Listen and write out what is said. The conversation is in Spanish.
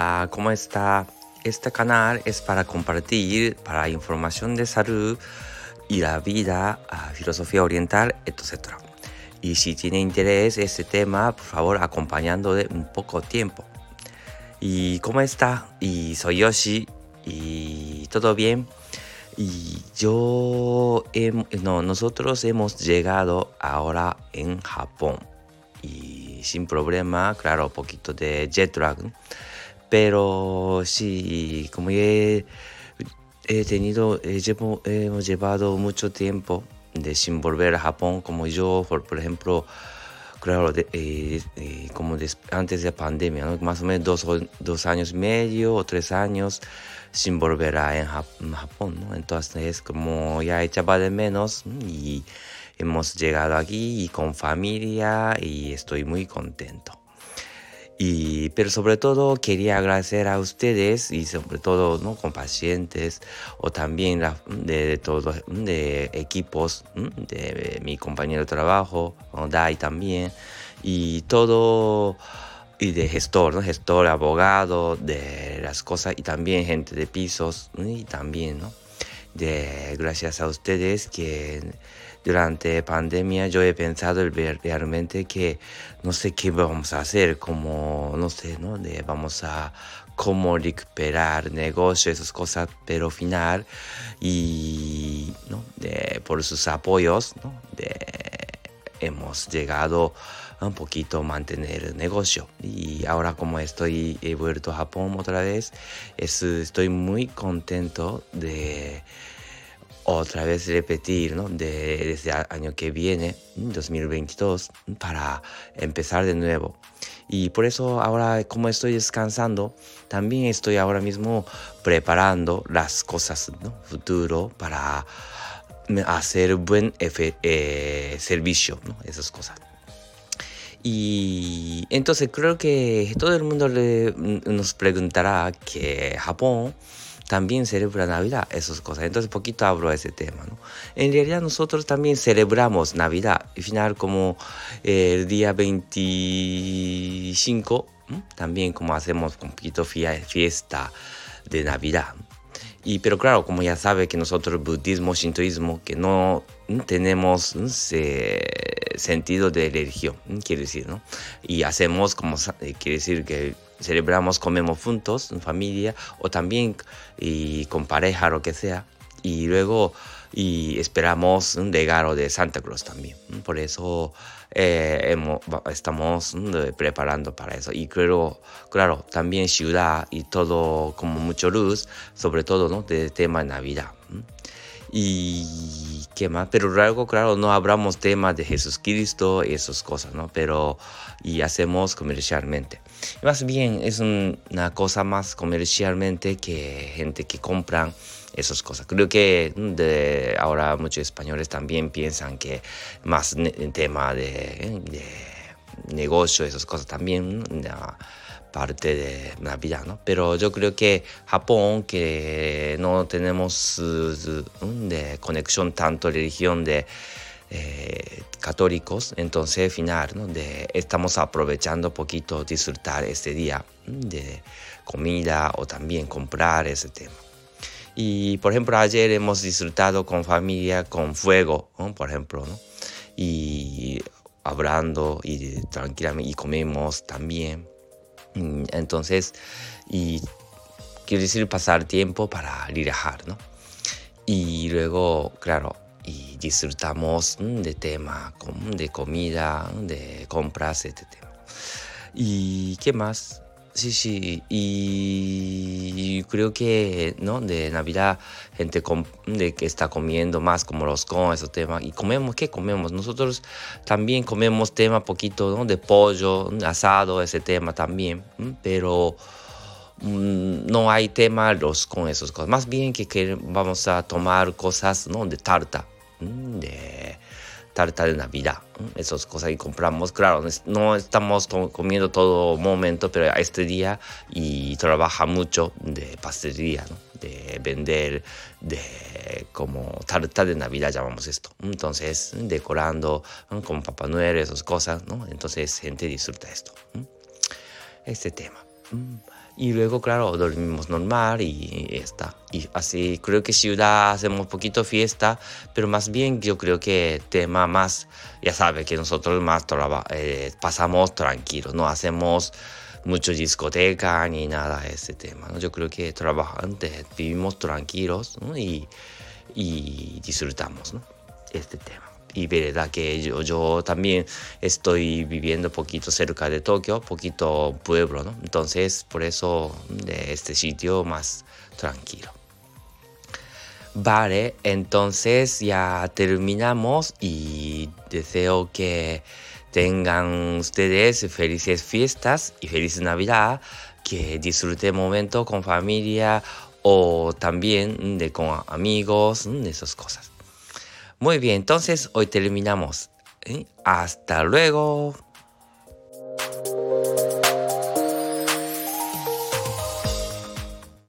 Hola, ¿cómo está? Este canal es para compartir, para información de salud y la vida, filosofía oriental, etc. Y si tiene interés este tema, por favor, acompañando de un poco tiempo. ¿Y cómo está? Y soy Yoshi. ¿Y todo bien? Y yo, no, nosotros hemos llegado ahora en Japón. Y sin problema, claro, poquito de jet lag. Pero sí, como he, he tenido, hemos llevado mucho tiempo de sin volver a Japón, como yo, por, ejemplo, claro, eh, eh, como antes de la pandemia, más o menos dos, dos, años y medio o tres años sin volver a en Japón, ¿no? Entonces, como ya echaba de menos y hemos llegado aquí y con familia y estoy muy contento. Y, pero sobre todo quería agradecer a ustedes y sobre todo ¿no? con pacientes o también de, todos de equipos de mi compañero de trabajo, Dai también, y todo y de gestor, gestor, abogado, de las cosas y también gente de pisos y también, ¿no? De, gracias a ustedes que durante pandemia yo he pensado realmente que no sé qué vamos a hacer, como, no sé, ¿no? De vamos a cómo recuperar negocios, esas cosas, pero final y por sus apoyos hemos llegado un poquito a mantener el negocio. Y ahora como estoy he vuelto a Japón otra vez estoy muy contento de otra vez repetir ¿no? de, desde el año que viene, 2022, para empezar de nuevo. Y por eso ahora como estoy descansando, también estoy ahora mismo preparando las cosas ¿no? futuro para hacer buen eh, servicio, ¿no? esas cosas. Y entonces creo que todo el mundo nos preguntará que Japón también celebra Navidad, esas cosas. Entonces, poquito hablo de ese tema, ¿no? En realidad, nosotros también celebramos Navidad. Al final, como eh, el día 25, también como hacemos un poquito fiesta de Navidad. Y, pero claro, como ya sabe que nosotros, budismo, shintoísmo, que no tenemos sentido de religión, quiere decir, ¿no? Y hacemos como, eh, quiere decir que celebramos, comemos juntos, en familia, o también y con pareja, lo que sea. Y luego y esperamos un regalo de Santa Claus también. Por eso eh, estamos preparando para eso. Y creo, claro, también ciudad y todo como mucho luz, sobre todo ¿no? de tema Navidad. Y qué más, pero luego, claro, no hablamos temas de Jesucristo y esas cosas, ¿no? Pero, y hacemos comercialmente. Más bien es una cosa más comercialmente que gente que compran esas cosas. Creo que de ahora muchos españoles también piensan que más en tema de, de negocio, esas cosas también parte de Navidad, ¿no? Pero yo creo que Japón, que no tenemos de conexión tanto religión de eh, católicos, entonces final, ¿no? de, estamos aprovechando poquito disfrutar este día de comida o también comprar ese tema. Y por ejemplo, ayer hemos disfrutado con familia, con fuego, por ejemplo, ¿no? y hablando y tranquilamente y comemos también entonces, y quiero decir pasar tiempo para relajar, ¿no? Y luego, claro, y disfrutamos mm, de tema, de comida, de compras, etc. ¿Y qué más? Sí, sí, y creo que, ¿no? De Navidad, gente de que está comiendo más como los con, esos temas. Y comemos, ¿qué comemos? Nosotros también comemos tema poquito, ¿no? De pollo, asado, ese tema también, pero mm, no hay tema los con esas cosas. Más bien que, que vamos a tomar cosas, ¿no? De tarta, de tarta de Navidad. Esas cosas que compramos. Claro, no estamos comiendo todo momento, pero este día y trabaja mucho de pastelería, de vender de como tarta de Navidad llamamos esto. Entonces, decorando con Papá Noel, esas cosas, ¿no? Entonces, gente disfruta esto. Este tema. Y luego, claro, dormimos normal y está. Y así creo que ciudad hacemos poquito fiesta, pero más bien yo creo que tema más, ya sabe que nosotros más eh, pasamos tranquilos, no hacemos mucho discoteca ni nada de ese tema. ¿no? Yo creo que trabajante vivimos tranquilos y, y disfrutamos ¿no? este tema y verdad que yo, yo también estoy viviendo poquito cerca de Tokio, poquito pueblo, ¿no? Entonces, por eso de este sitio más tranquilo. Vale, entonces ya terminamos y deseo que tengan ustedes felices fiestas y feliz Navidad, que disfruten momento con familia o también de con amigos, de esas cosas. Muy bien, entonces hoy terminamos. ¿eh? Hasta luego.